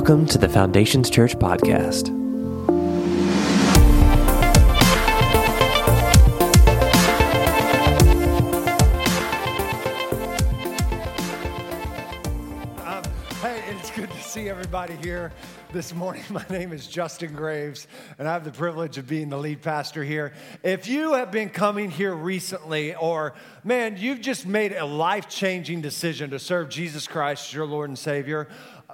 Welcome to the Foundations Church podcast. Um, hey, it's good to see everybody here this morning. My name is Justin Graves, and I have the privilege of being the lead pastor here. If you have been coming here recently, or man, you've just made a life changing decision to serve Jesus Christ as your Lord and Savior,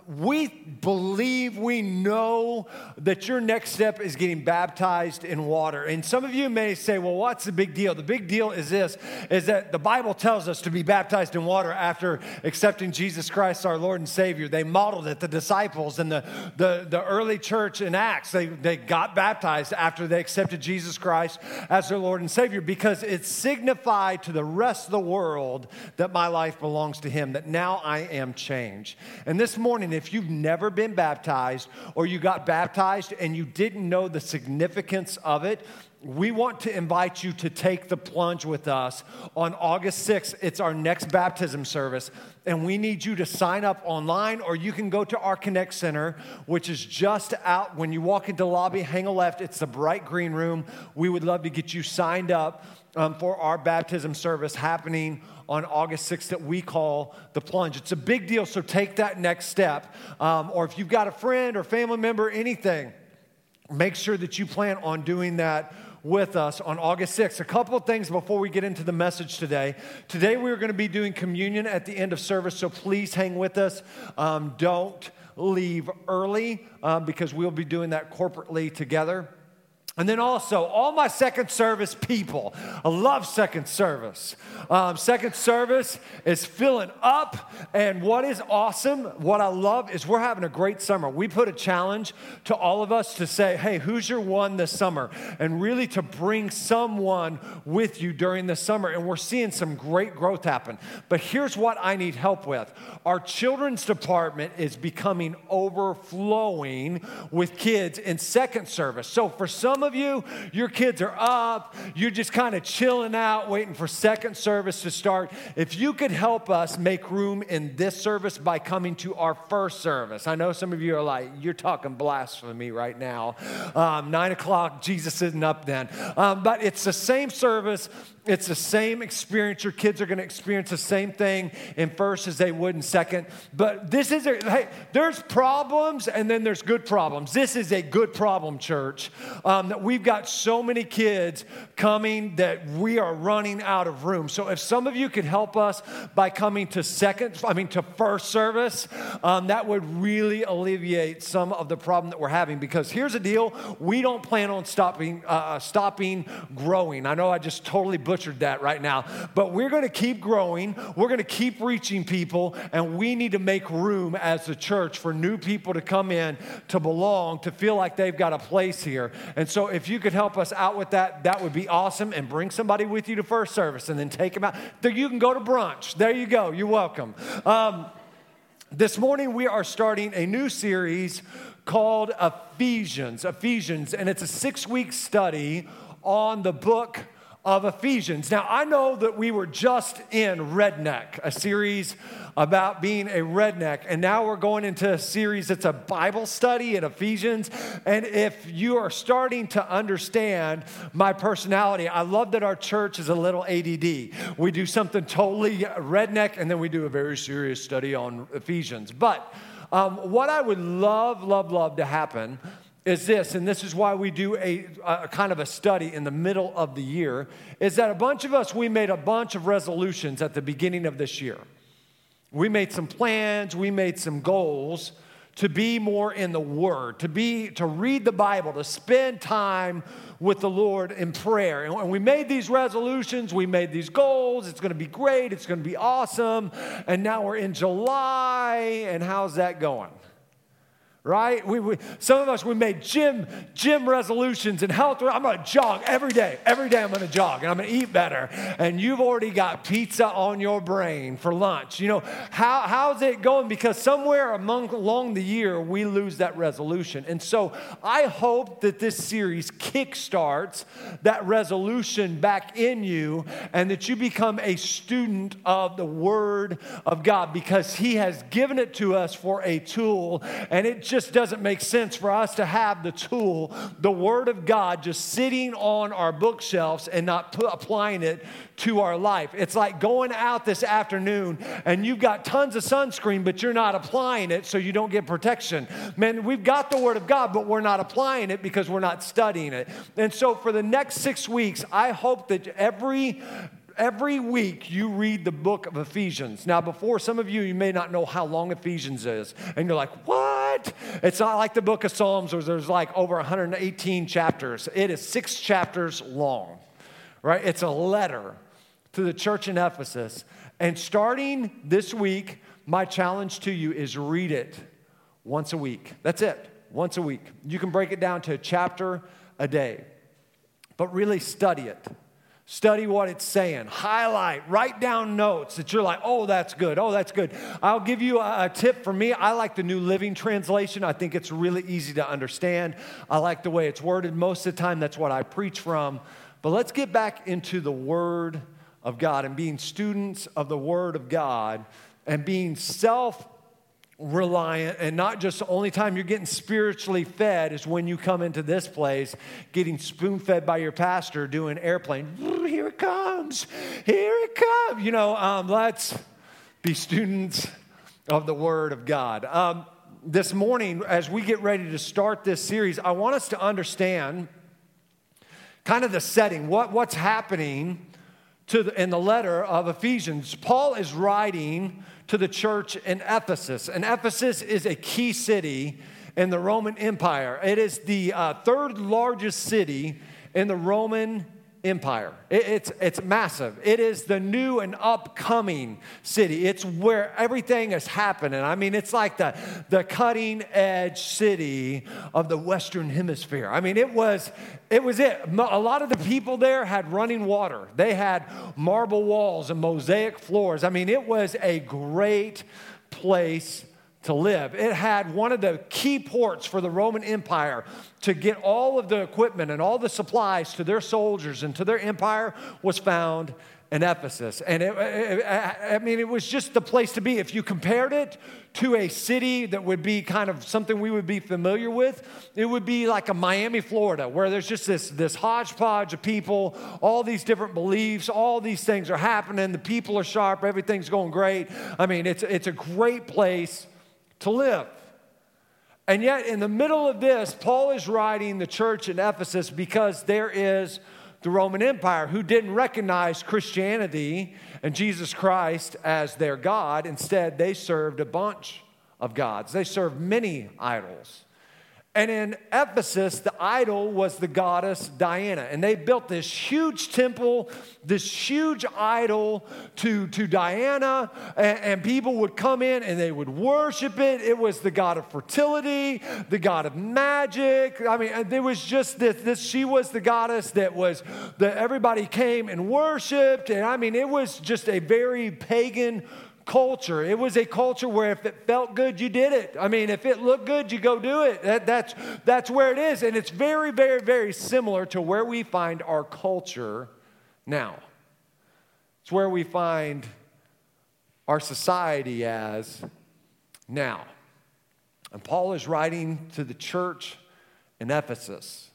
we believe, we know that your next step is getting baptized in water. And some of you may say, well, what's the big deal? The big deal is this, is that the Bible tells us to be baptized in water after accepting Jesus Christ, our Lord and Savior. They modeled it, the disciples and the, the, the early church in Acts, they, they got baptized after they accepted Jesus Christ as their Lord and Savior because it signified to the rest of the world that my life belongs to Him, that now I am changed. And this morning, if you've never been baptized or you got baptized and you didn't know the significance of it, we want to invite you to take the plunge with us on August 6th. It's our next baptism service, and we need you to sign up online, or you can go to our Connect Center, which is just out when you walk into the lobby, hang a left. It's the bright green room. We would love to get you signed up um, for our baptism service happening on August 6th that we call the plunge. It's a big deal, so take that next step. Um, or if you've got a friend or family member, anything, make sure that you plan on doing that with us on August 6th. A couple of things before we get into the message today. Today, we're going to be doing communion at the end of service, so please hang with us. Um, don't leave early um, because we'll be doing that corporately together. And then also, all my second service people. I love second service. Um, second service is filling up. And what is awesome, what I love, is we're having a great summer. We put a challenge to all of us to say, hey, who's your one this summer? And really to bring someone with you during the summer. And we're seeing some great growth happen. But here's what I need help with our children's department is becoming overflowing with kids in second service. So for some of you, your kids are up, you're just kind of chilling out, waiting for second service to start. If you could help us make room in this service by coming to our first service. I know some of you are like, you're talking blasphemy right now. Um, nine o'clock, Jesus isn't up then. Um, but it's the same service it's the same experience. Your kids are going to experience the same thing in first as they would in second. But this is a, hey, there's problems and then there's good problems. This is a good problem, church. Um, that we've got so many kids coming that we are running out of room. So if some of you could help us by coming to second, I mean to first service, um, that would really alleviate some of the problem that we're having. Because here's the deal: we don't plan on stopping uh, stopping growing. I know I just totally butchered that right now, but we're going to keep growing. We're going to keep reaching people, and we need to make room as a church for new people to come in, to belong, to feel like they've got a place here. And so, if you could help us out with that, that would be awesome. And bring somebody with you to first service, and then take them out. You can go to brunch. There you go. You're welcome. Um, this morning, we are starting a new series called Ephesians. Ephesians, and it's a six week study on the book of Ephesians. Now, I know that we were just in Redneck, a series about being a redneck, and now we're going into a series that's a Bible study in Ephesians. And if you are starting to understand my personality, I love that our church is a little ADD. We do something totally redneck, and then we do a very serious study on Ephesians. But um, what I would love, love, love to happen is this, and this is why we do a, a, kind of a study in the middle of the year, is that a bunch of us, we made a bunch of resolutions at the beginning of this year. We made some plans, we made some goals to be more in the Word, to be to read the Bible, to spend time with the Lord in prayer. And we made these resolutions, we made these goals. It's going to be great. It's going to be awesome. And now we're in July, and how's that going? Right? We, we, some of us, we made gym, gym resolutions and health. I'm going to jog every day. Every day I'm going to jog and I'm going to eat better. And you've already got pizza on your brain for lunch. You know, how, how's it going? Because somewhere among, along the year, we lose that resolution. And so I hope that this series kickstarts that resolution back in you and that you become a student of the Word of God because He has given it to us for a tool and it just just doesn't make sense for us to have the tool, the Word of God, just sitting on our bookshelves and not put, applying it to our life. It's like going out this afternoon and you've got tons of sunscreen, but you're not applying it so you don't get protection. Man, we've got the Word of God, but we're not applying it because we're not studying it. And so for the next six weeks, I hope that every every week you read the book of Ephesians. Now, before some of you, you may not know how long Ephesians is, and you're like, what? It's not like the book of Psalms where there's like over 118 chapters. It is six chapters long, right? It's a letter to the church in Ephesus. And starting this week, my challenge to you is read it once a week. That's it, once a week. You can break it down to a chapter a day, but really study it. Study what it's saying. Highlight, write down notes that you're like, oh, that's good. Oh, that's good. I'll give you a, a, tip for me. I like the New Living Translation. I think it's really easy to understand. I like the way it's worded. Most of the time, that's what I preach from. But let's get back into the Word of God and being students of the Word of God and being self reliant and not just the only time you're getting spiritually fed is when you come into this place getting spoon fed by your pastor doing airplane here it comes here it comes. You know um, let's be students of the word of god. Um, this morning as we get ready to start this series i want us to understand kind of the setting what, what's happening to the, in the letter of ephesians. Paul is writing to the church in Ephesus. And Ephesus is a key city in the Roman Empire. It is the uh, third largest city in the Roman Empire. It, it's, it's massive. It is the new and upcoming city. It's where everything is happening. I mean, it's like the, the cutting edge city of the Western Hemisphere. I mean, it was, it was it. A lot of the people there had running water, they had marble walls and mosaic floors. I mean, it was a great place to live. It had one of the key ports for the Roman Empire to get all of the equipment and all the supplies to their soldiers and to their empire was found in Ephesus. And it, it, I mean, it was just the place to be. If you compared it to a city that would be kind of something we would be familiar with, it would be like a Miami, Florida, where there's just this, this hodgepodge of people, all these different beliefs, all these things are happening. The people are sharp, everything's going great. I mean, it's, it's a great place to live. And yet, in the middle of this, Paul is writing the church in Ephesus because there is the Roman Empire who didn't recognize Christianity and Jesus Christ as their God. Instead, they served a bunch of gods, they served many idols. And in Ephesus, the idol was the goddess Diana. And they built this huge temple, this huge idol to, to Diana. And, and, people would come in and they would worship it. It was the god of fertility, the god of magic. I mean, there was just this, this she was the goddess that was, that everybody came and worshiped. And I mean, it was just a very pagan culture. It was a culture where if it felt good, you did it. I mean, if it looked good, you go do it. That, that's, that's where it is. And it's very, very, very similar to where we find our culture now. It's where we find our society as now. And Paul is writing to the church in Ephesus.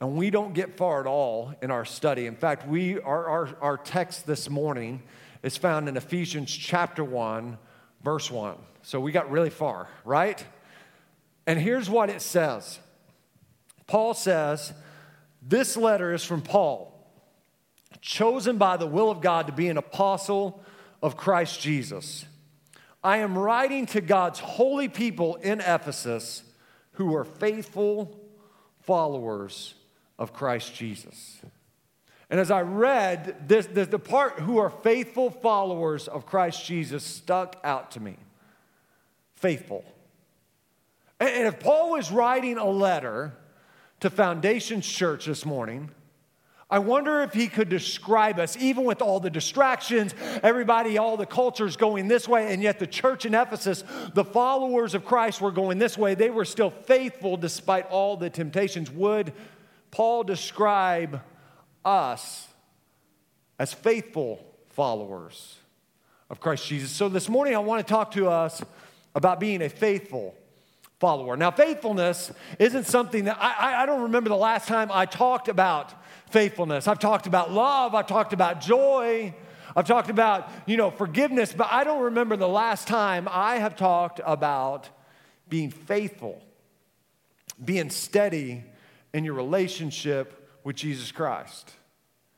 And we don't get far at all in our study. In fact, we, our, our, our text this morning is found in Ephesians chapter 1, verse 1. So we got really far, right? And here's what it says Paul says, This letter is from Paul, chosen by the will of God to be an apostle of Christ Jesus. I am writing to God's holy people in Ephesus who are faithful followers of Christ Jesus. And as I read this, this, the part who are faithful followers of Christ Jesus stuck out to me. Faithful. And, and if Paul was writing a letter to Foundations Church this morning, I wonder if he could describe us, even with all the distractions, everybody, all the cultures going this way, and yet the church in Ephesus, the followers of Christ were going this way. They were still faithful despite all the temptations. Would Paul describe us as faithful followers of Christ Jesus? So this morning, I want to talk to us about being a faithful follower. Now, faithfulness isn't something that I, I don't remember the last time I talked about faithfulness. I've talked about love, I've talked about joy, I've talked about, you know, forgiveness, but I don't remember the last time I have talked about being faithful, being steady in your relationship with Jesus Christ.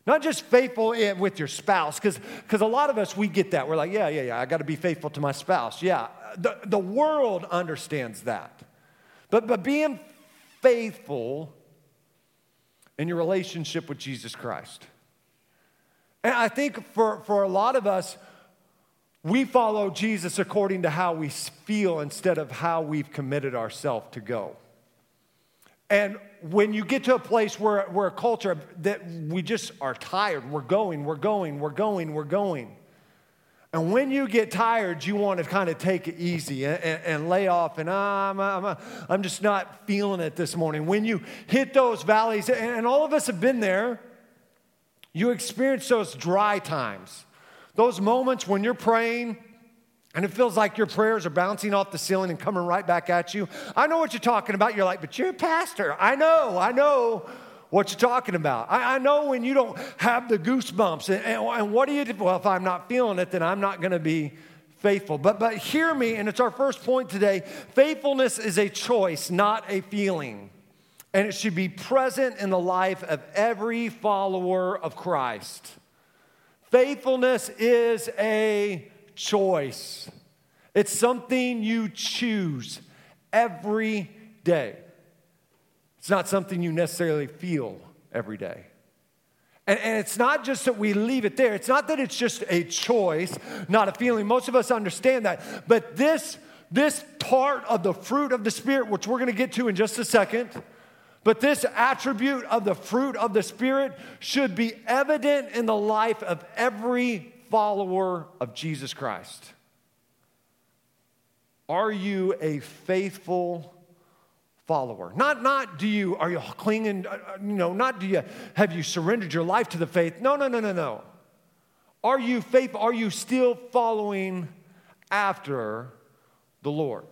Not just faithful with your spouse, because a lot of us, we get that. We're like, yeah, yeah, yeah, I got to be faithful to my spouse. Yeah, the, the world understands that. But, but being faithful in your relationship with Jesus Christ. And I think for, for a lot of us, we follow Jesus according to how we feel instead of how we've committed ourselves to go. And when you get to a place where, where a culture that we just are tired, we're going, we're going, we're going, we're going. And when you get tired, you want to kind of take it easy and, and, and lay off, and ah, I'm, I'm, I'm just not feeling it this morning. When you hit those valleys, and, and all of us have been there, you experience those dry times, those moments when you're praying and it feels like your prayers are bouncing off the ceiling and coming right back at you. I know what you're talking about. You're like, but you're a pastor. I know, I know what you're talking about. I, I know when you don't have the goosebumps. And, and, and what do you do? Well, if I'm not feeling it, then I'm not going to be faithful. But, but hear me, and it's our first point today faithfulness is a choice, not a feeling. And it should be present in the life of every follower of Christ. Faithfulness is a choice, it's something you choose every day. It's not something you necessarily feel every day. And, and, it's not just that we leave it there. It's not that it's just a choice, not a feeling. Most of us understand that. But this, this part of the fruit of the Spirit, which we're going to get to in just a second, but this attribute of the fruit of the Spirit should be evident in the life of every follower of Jesus Christ. Are you a faithful follower. Not, not do you, are you clinging, uh, uh, you know, not do you, have you surrendered your life to the faith? No, no, no, no, no. Are you faithful? Are you still following after the Lord?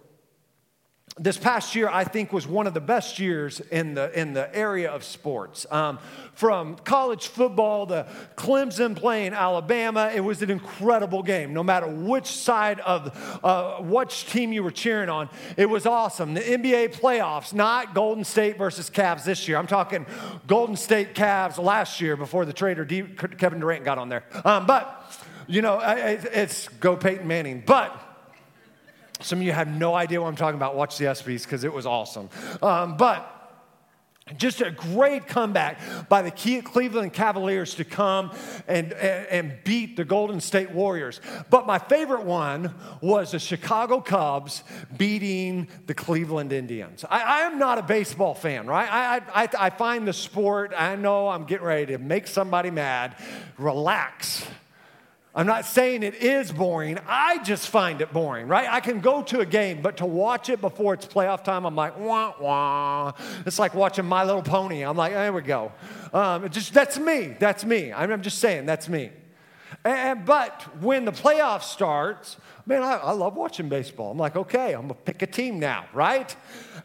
This past year, I think, was one of the best years in the, in the area of sports. Um, from college football to Clemson playing Alabama, it was an incredible game. No matter which side of uh, which team you were cheering on, it was awesome. The NBA playoffs, not Golden State versus Cavs this year. I'm talking Golden State Cavs last year before the trader Kevin Durant got on there. Um, but, you know, it's go Peyton Manning. But, some of you have no idea what I'm talking about. Watch the ESPYs because it was awesome. Um, but just a great comeback by the Cleveland Cavaliers to come and, and, and, beat the Golden State Warriors. But my favorite one was the Chicago Cubs beating the Cleveland Indians. I, I am not a baseball fan, right? I, I, I find the sport, I know I'm getting ready to make somebody mad. Relax. I'm not saying it is boring. I just find it boring, right? I can go to a game, but to watch it before it's playoff time, I'm like, wah, wah. It's like watching My Little Pony. I'm like, there we go. Um, just That's me. That's me. I'm just saying, that's me. And, but when the playoff starts, man, I, I love watching baseball. I'm like, okay, I'm gonna pick a team now, right?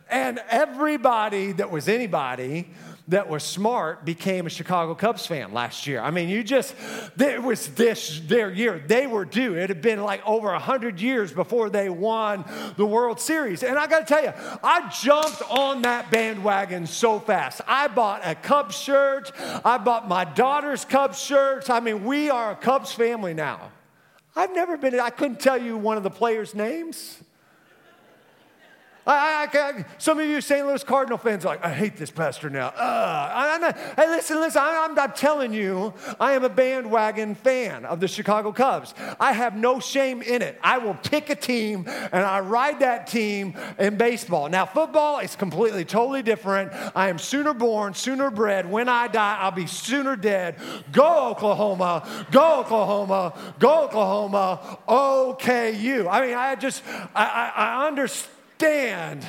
And everybody that was anybody that was smart became a Chicago Cubs fan last year. I mean, you just, it was this their year. They were due. It had been like over 100 years before they won the World Series. And I got to tell you, I jumped on that bandwagon so fast. I bought a Cubs shirt, I bought my daughter's Cubs shirts. I mean, we are a Cubs family now. I've never been, I couldn't tell you one of the players' names. I, I, I, some of you St. Louis Cardinal fans are like, I hate this pastor now. Uh, hey, listen, listen, I'm, I'm telling you, I am a bandwagon fan of the Chicago Cubs. I have no shame in it. I will pick a team and I ride that team in baseball. Now, football is completely, totally different. I am sooner born, sooner bred. When I die, I'll be sooner dead. Go, Oklahoma. Go, Oklahoma. Go, Oklahoma. OKU. I mean, I just, I, I understand stand.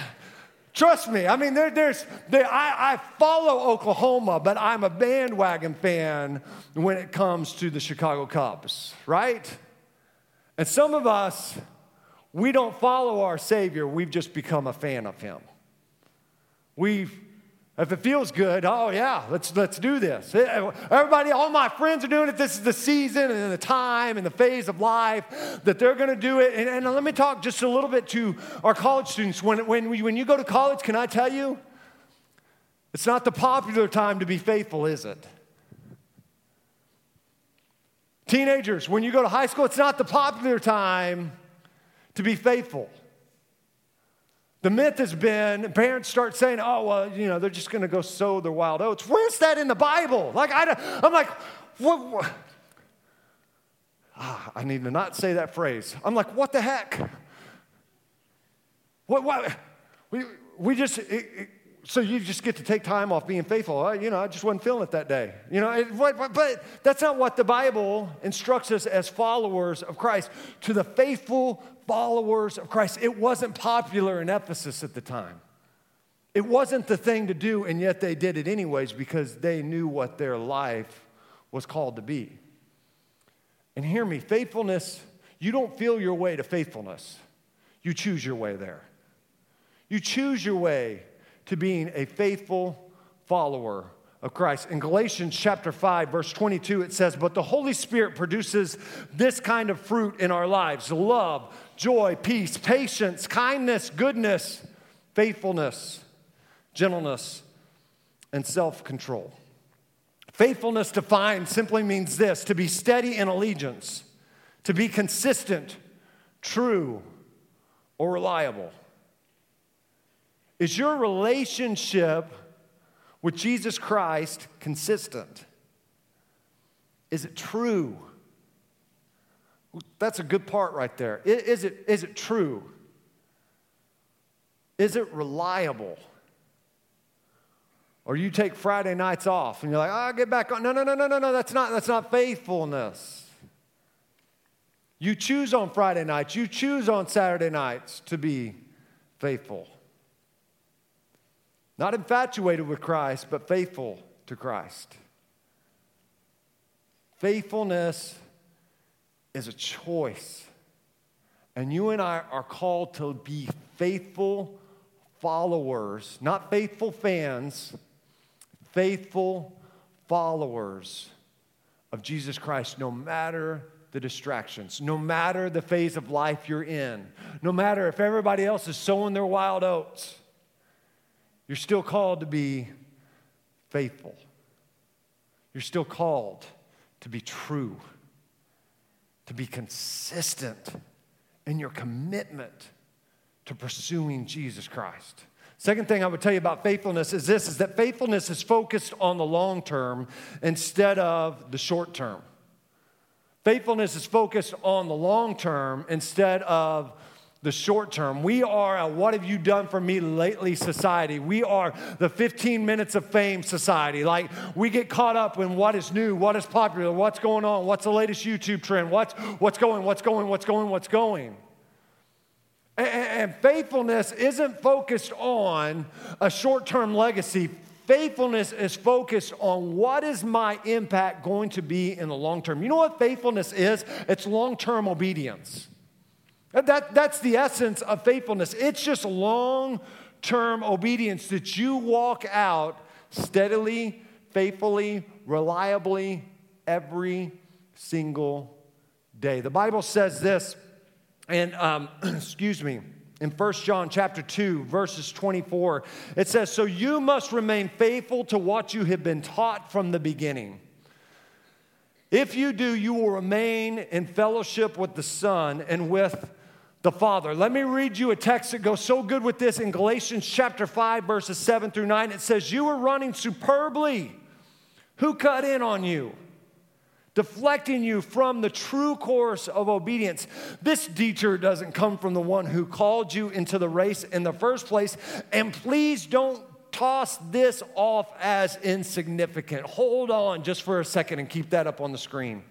Trust me. I mean, there, there's, there, I, I follow Oklahoma, but I'm a bandwagon fan when it comes to the Chicago Cubs, right? And some of us, we don't follow our Savior, we've just become a fan of Him. We've if it feels good, oh yeah, let's, let's do this. Eh, eh, everybody, all my friends are doing it. This is the season and the time and the phase of life that they're going to do it. And, and, let me talk just a little bit to our college students. When, when, we, when you go to college, can I tell you? It's not the popular time to be faithful, is it? Teenagers, when you go to high school, it's not the popular time to be faithful. The myth has been parents start saying, oh, well, you know, they're just going to go sow their wild oats. Where's that in the Bible? Like, I, I'm like, what, what? Ah, I need to not say that phrase. I'm like, what the heck? What, what? We, we just, it, it, so you just get to take time off being faithful. Uh, you know, I just wasn't feeling it that day. You know, it, but that's not what the Bible instructs us as followers of Christ. To the faithful followers of Christ, it wasn't popular in Ephesus at the time. It wasn't the thing to do, and yet they did it anyways because they knew what their life was called to be. And hear me faithfulness, you don't feel your way to faithfulness, you choose your way there. You choose your way to being a faithful follower of Christ. In Galatians chapter 5 verse 22 it says, "But the Holy Spirit produces this kind of fruit in our lives: love, joy, peace, patience, kindness, goodness, faithfulness, gentleness, and self-control." Faithfulness defined simply means this, to be steady in allegiance, to be consistent, true, or reliable. Is your relationship with Jesus Christ consistent? Is it true? That's a good part right there. Is it, is it true? Is it reliable? Or you take Friday nights off and you're like, oh, I'll get back on. No, no, no, no, no, no. That's not, that's not faithfulness. You choose on Friday nights, you choose on Saturday nights to be faithful. Not infatuated with Christ, but faithful to Christ. Faithfulness is a choice. And you and I are called to be faithful followers, not faithful fans, faithful followers of Jesus Christ, no matter the distractions, no matter the phase of life you're in, no matter if everybody else is sowing their wild oats. You're still called to be faithful. You're still called to be true, to be consistent in your commitment to pursuing Jesus Christ. Second thing I would tell you about faithfulness is this is that faithfulness is focused on the long term instead of the short term. Faithfulness is focused on the long term instead of the short term. We are a what have you done for me lately society. We are the 15 minutes of fame society. Like we get caught up in what is new, what is popular, what's going on, what's the latest YouTube trend, what's, what's going, what's going, what's going, what's going. And, and faithfulness isn't focused on a short term legacy. Faithfulness is focused on what is my impact going to be in the long term. You know what faithfulness is? It's long term obedience. That, that's the essence of faithfulness. It's just long term obedience that you walk out steadily, faithfully, reliably every single day. The Bible says this, and um, excuse me, in 1 John chapter 2, verses 24, it says, So you must remain faithful to what you have been taught from the beginning. If you do, you will remain in fellowship with the Son and with the Father. Let me read you a text that goes so good with this in Galatians chapter 5, verses 7 through 9. It says, You were running superbly. Who cut in on you? deflecting you from the true course of obedience. This detour doesn't come from the one who called you into the race in the first place. And please don't toss this off as insignificant. Hold on just for a second and keep that up on the screen.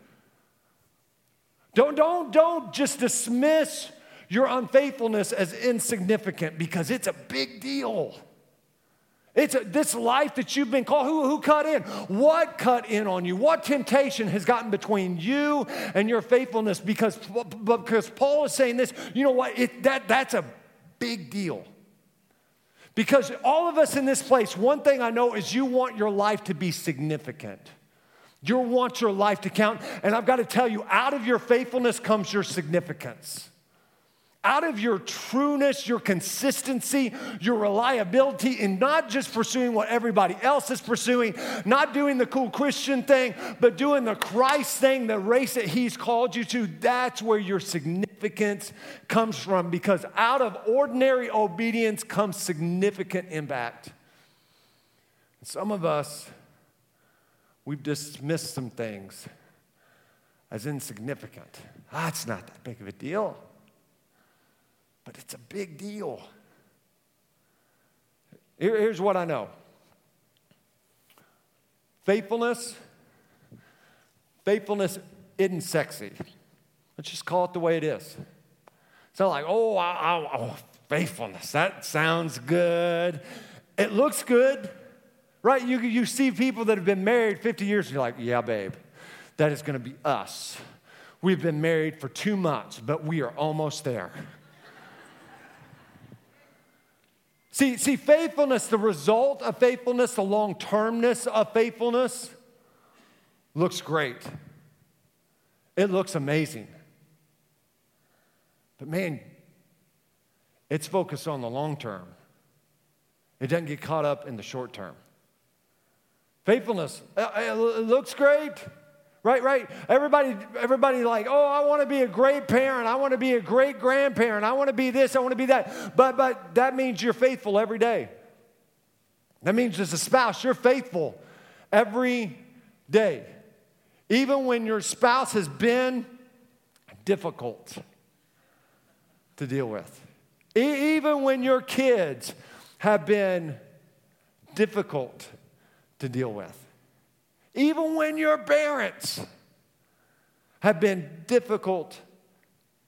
Don't, don't, don't just dismiss your unfaithfulness as insignificant because it's a big deal. It's a, this life that you've been called. Who, who cut in? What cut in on you? What temptation has gotten between you and your faithfulness? Because, because Paul is saying this, you know what? It, that, that's a big deal. Because all of us in this place, one thing I know is you want your life to be significant. You want your life to count. And I've got to tell you, out of your faithfulness comes your significance out of your trueness, your consistency, your reliability, in not just pursuing what everybody else is pursuing, not doing the cool Christian thing, but doing the Christ thing, the race that He's called you to, that's where your significance comes from because out of ordinary obedience comes significant impact. Some of us, we've dismissed some things as insignificant. That's ah, not that big of a deal but it's a big deal. Here, here's what I know faithfulness, faithfulness isn't sexy. Let's just call it the way it is. It's not like, oh, I, I, oh, faithfulness, that sounds good. It looks good, right? You, you see people that have been married 50 years, and you're like, yeah, babe, that is to be us. We've been married for two months, but we are almost there. See, see, faithfulness, the result of faithfulness, the long termness of faithfulness looks great. It looks amazing. But man, it's focused on the long term. It doesn't get caught up in the short term. Faithfulness, uh, it looks great. Right, right. Everybody, everybody like, oh, I want to be a great parent. I want to be a great grandparent. I want to be this. I want to be that. But, but that means you're faithful every day. That means as a spouse, you're faithful every day. Even when your spouse has been difficult to deal with. E- even when your kids have been difficult to deal with even when your parents have been difficult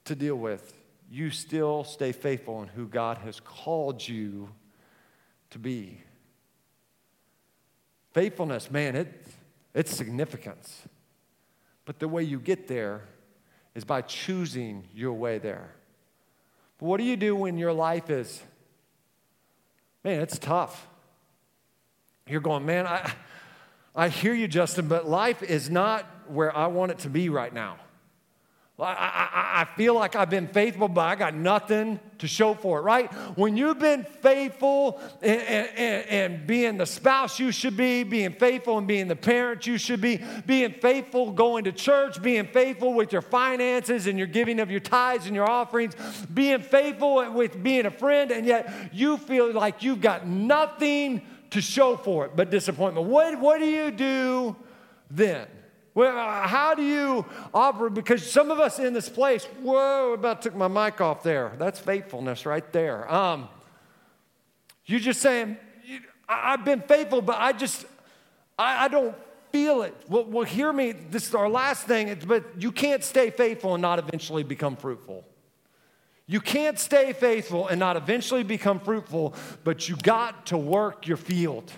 to deal with, you still stay faithful in who God has called you to be. Faithfulness, man, it, it's significance. But the way you get there is by choosing your way there. But what do you do when your life is, man, it's tough? You're going, man, I, I hear you, Justin, but life is not where I want it to be right now. I, I, I, feel like I've been faithful, but I got nothing to show for it, right? When you've been faithful and, and, and, being the spouse you should be, being faithful and being the parent you should be, being faithful going to church, being faithful with your finances and your giving of your tithes and your offerings, being faithful with being a friend, and yet you feel like you've got nothing to show for it but disappointment. What, what do you do then? Well, how do you operate? Because some of us in this place, whoa, about took my mic off there. That's faithfulness right there. Um, you're just saying, I've been faithful, but I just, I, I don't feel it. Well, well, hear me. This is our last thing, but you can't stay faithful and not eventually become fruitful. You can't stay faithful and not eventually become fruitful, but you got to work your field.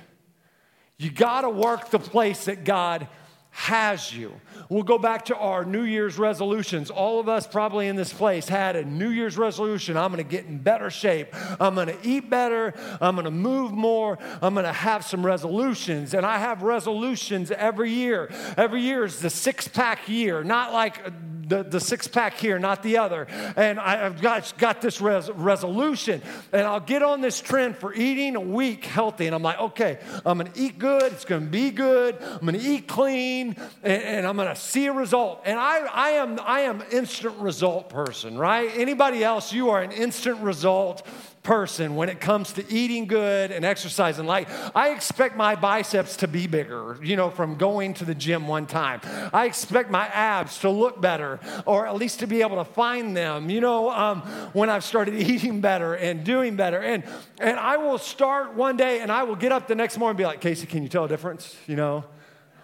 You got to work the place that God has you. We'll go back to our New Year's resolutions. All of us probably in this place had a New Year's resolution. I'm going to get in better shape. I'm going to eat better. I'm going to move more. I'm going to have some resolutions. And I have resolutions every year. Every year is the six pack year, not like the, the six pack here, not the other. And I, have got, got this res- resolution. And I'll get on this trend for eating a week healthy. And I'm like, okay, I'm to eat good. It's to be good. I'm to eat clean. And, and I'm to see a result. And I, I, am, I am instant result person, right? Anybody else, you are an instant result person when it comes to eating good and exercising. Like, I expect my biceps to be bigger, you know, from going to the gym one time. I expect my abs to look better, or at least to be able to find them, you know, um, when I've started eating better and doing better. And, and I will start one day and I will get up the next morning and be like, Casey, can you tell a difference? You know?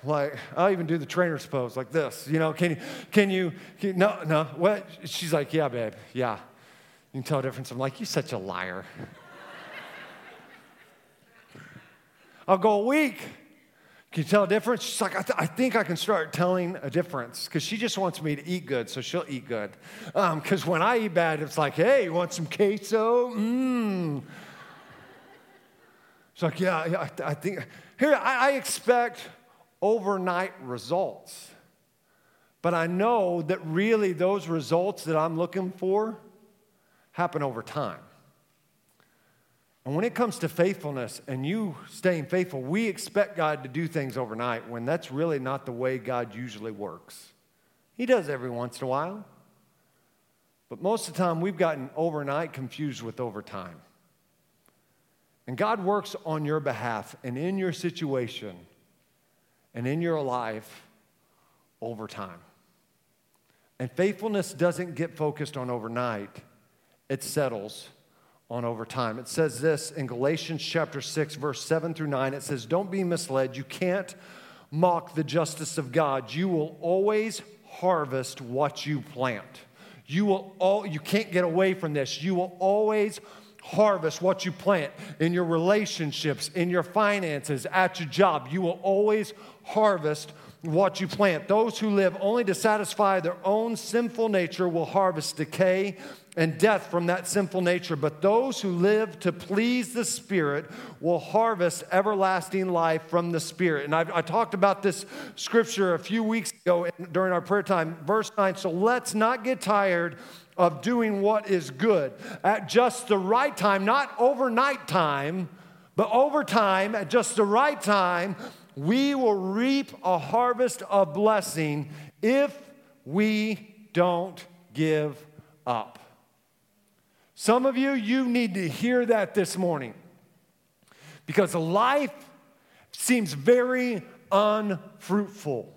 Like, I'll even do the trainer's pose like this, you know, can you, can you, can, no, no, what? She's like, yeah, babe, yeah. You can tell a difference. I'm like, you're such a liar. I'll go a week. Can you tell a difference? She's like, I, th- I think I can start telling a difference because she just wants me to eat good, so she'll eat good. Because um, when I eat bad, it's like, hey, you want some queso? Mmm. It's like, yeah, yeah I, th- I think. Here, I, I expect overnight results. But I know that really those results that I'm looking for happen over time. And when it comes to faithfulness and you staying faithful, we expect God to do things overnight when that's really not the way God usually works. He does every once in a while. But most of the time, we've gotten overnight confused with overtime. And God works on your behalf and in your situation and in your life over time. And faithfulness doesn't get focused on overnight, it settles on over time. It says this in Galatians chapter 6, verse 7 through 9. It says, Don't be misled. You can't mock the justice of God. You will always harvest what you plant. You will all you can't get away from this. You will always harvest what you plant in your relationships, in your finances, at your job. You will always harvest what you plant. Those who live only to satisfy their own sinful nature will harvest decay and death from that sinful nature. But those who live to please the Spirit will harvest everlasting life from the Spirit. And I've, I talked about this scripture a few weeks ago during our prayer time, verse 9. So let's not get tired of doing what is good at just the right time, not overnight time, but over time, at just the right time, we will reap a harvest of blessing if we don't give up. Some of you, you need to hear that this morning because life seems very unfruitful.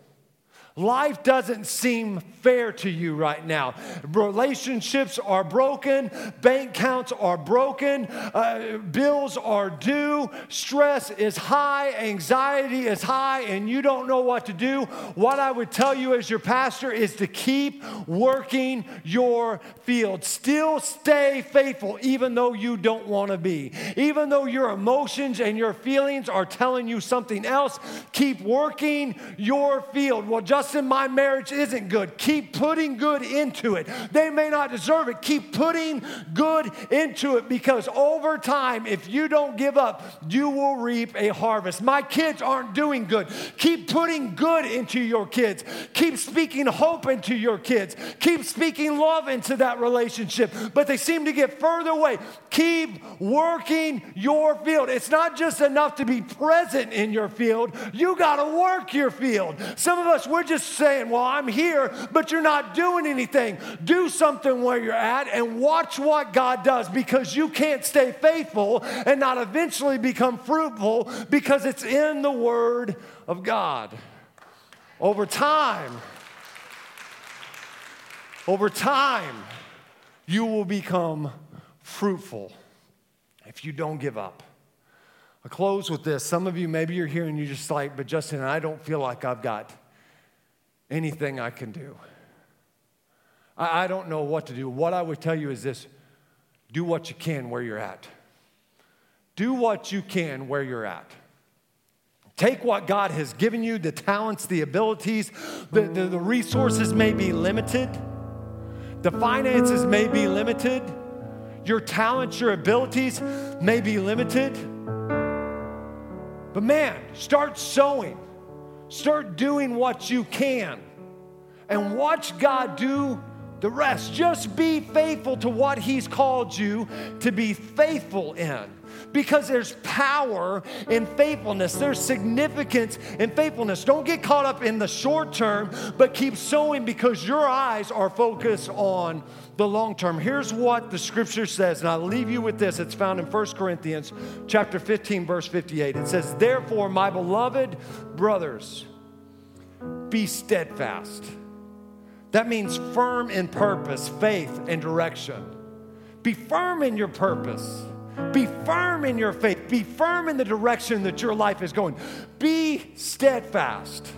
Life doesn't seem fair to you right now. Relationships are broken, bank counts are broken, uh, bills are due, stress is high, anxiety is high, and you don't know what to do. What I would tell you as your pastor is to keep working your field. Still stay faithful, even though you don't want to be. Even though your emotions and your feelings are telling you something else, keep working your field. Well, just Justin, my marriage isn't good. Keep putting good into it. They may not deserve it. Keep putting good into it because over time, if you don't give up, you will reap a harvest. My kids aren't doing good. Keep putting good into your kids. Keep speaking hope into your kids. Keep speaking love into that relationship. But they seem to get further away. Keep working your field. It's not just enough to be present in your field, you got to work your field. Some of us, we're just just saying, Well, I'm here, but you're not doing anything. Do something where you're at and watch what God does because you can't stay faithful and not eventually become fruitful because it's in the Word of God. Over time, over time, you will become fruitful if you don't give up. I close with this. Some of you, maybe you're here and you're just like, but Justin, I don't feel like I've got anything I can do. I, I don't know what to do. What I would tell you is this do what you can where you're at. Do what you can where you're at. Take what God has given you the talents, the abilities, the, the, the, resources may be limited, the finances may be limited, your talents, your abilities may be limited. But man, start sowing. Start doing what you can and watch God do the rest. Just be faithful to what He's called you to be faithful in because there's power in faithfulness. There's significance in faithfulness. Don't get caught up in the short term, but keep sowing because your eyes are focused on the long term. Here's what the scripture says, and I'll leave you with this. It's found in 1 Corinthians chapter 15 verse 58. It says, "Therefore, my beloved brothers, be steadfast." That means firm in purpose, faith, and direction. Be firm in your purpose. Be firm in your faith. Be firm in the direction that your life is going. Be steadfast,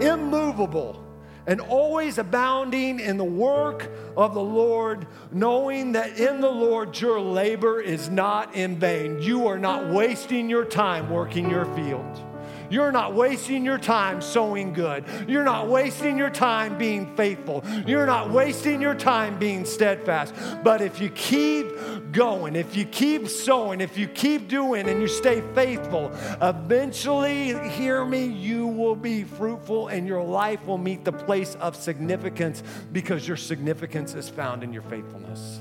immovable, and always abounding in the work of the Lord, knowing that in the Lord your labor is not in vain. You are not wasting your time working your field. You're not wasting your time sowing good. You're not wasting your time being faithful. You're not wasting your time being steadfast. But if you keep going, if you keep sowing, if you keep doing and you stay faithful, eventually, hear me, you will be fruitful and your life will meet the place of significance because your significance is found in your faithfulness.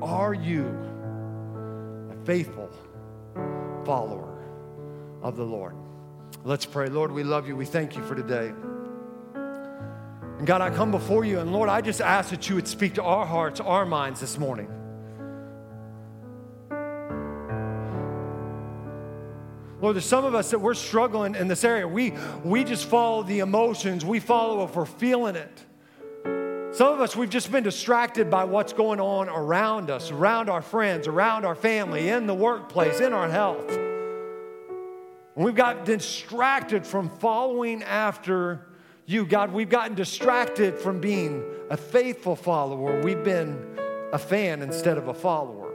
Are you a faithful follower? Of the Lord. Let's pray. Lord, we love you. We thank you for today. And God, I come before you, and Lord, I just ask that you would speak to our hearts, our minds this morning. Lord, there's some of us that we're struggling in this area. We, we just follow the emotions, we follow if we're feeling it. Some of us, we've just been distracted by what's going on around us, around our friends, around our family, in the workplace, in our health. And we've got distracted from following after you, God. We've gotten distracted from being a faithful follower. We've been a fan instead of a follower.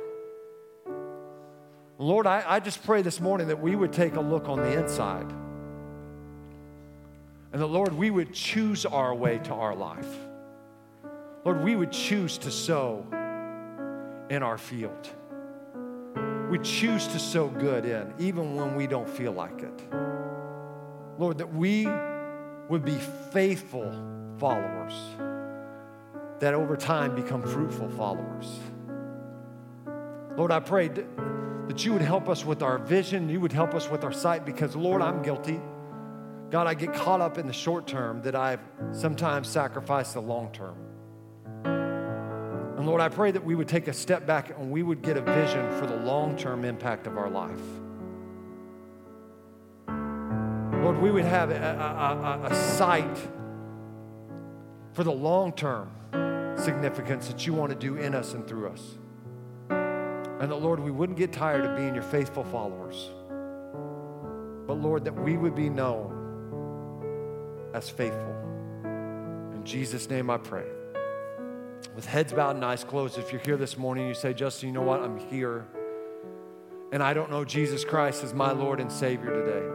Lord, I, I just pray this morning that we would take a look on the inside. And that, Lord, we would choose our way to our life. Lord, we would choose to sow in our field we choose to sow good in, even when we don't feel like it. Lord, that we would be faithful followers that over time become fruitful followers. Lord, I pray that you would help us with our vision, you would help us with our sight, because, Lord, I'm guilty. God, I get caught up in the short term that I've sometimes sacrificed the long term. And Lord, I pray that we would take a step back and we would get a vision for the long term impact of our life. Lord, we would have a, a, a, a sight for the long term significance that you want to do in us and through us. And that, Lord, we wouldn't get tired of being your faithful followers. But, Lord, that we would be known as faithful. In Jesus' name I pray with heads bowed and eyes closed, if you're here this morning, you say, Justin, you know what? I'm here. And I don't know Jesus Christ as my Lord and Savior today.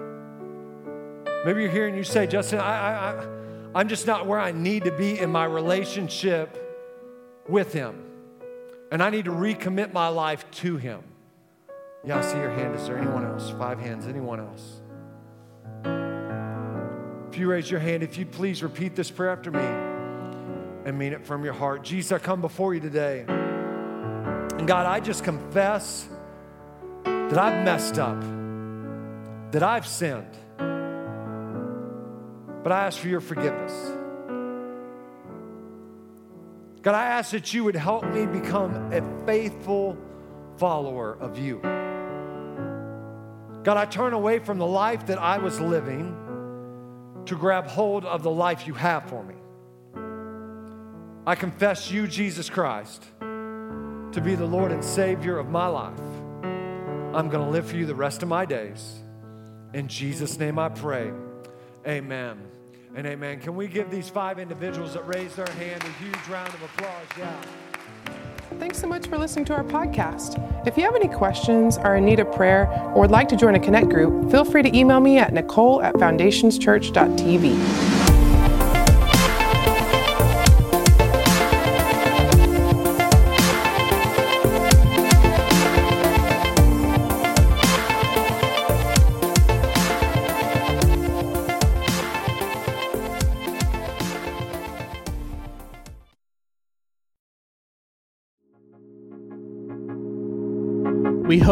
Maybe you're here and you say, Justin, I, I, I'm just not where I need to be in my relationship with Him. And I need to recommit my life to Him. Yeah, I see your hand. Is there anyone else? Five hands. Anyone else? If you raise your hand, if you please repeat this prayer after me and mean it from your heart. Jesus, I come before you today. And God, I just confess that I've messed up, that I've sinned. But I ask for your forgiveness. God, I ask that you would help me become a faithful follower of you. God, I turn away from the life that I was living to grab hold of the life you have for me. I confess you, Jesus Christ, to be the Lord and Savior of my life. I'm going to live for you the rest of my days. In Jesus' name I pray. Amen and amen. Can we give these five individuals that raised their hand a huge round of applause? Yeah. Thanks so much for listening to our podcast. If you have any questions, are in need of prayer, or would like to join a Connect group, feel free to email me at nicole at foundationschurch.tv.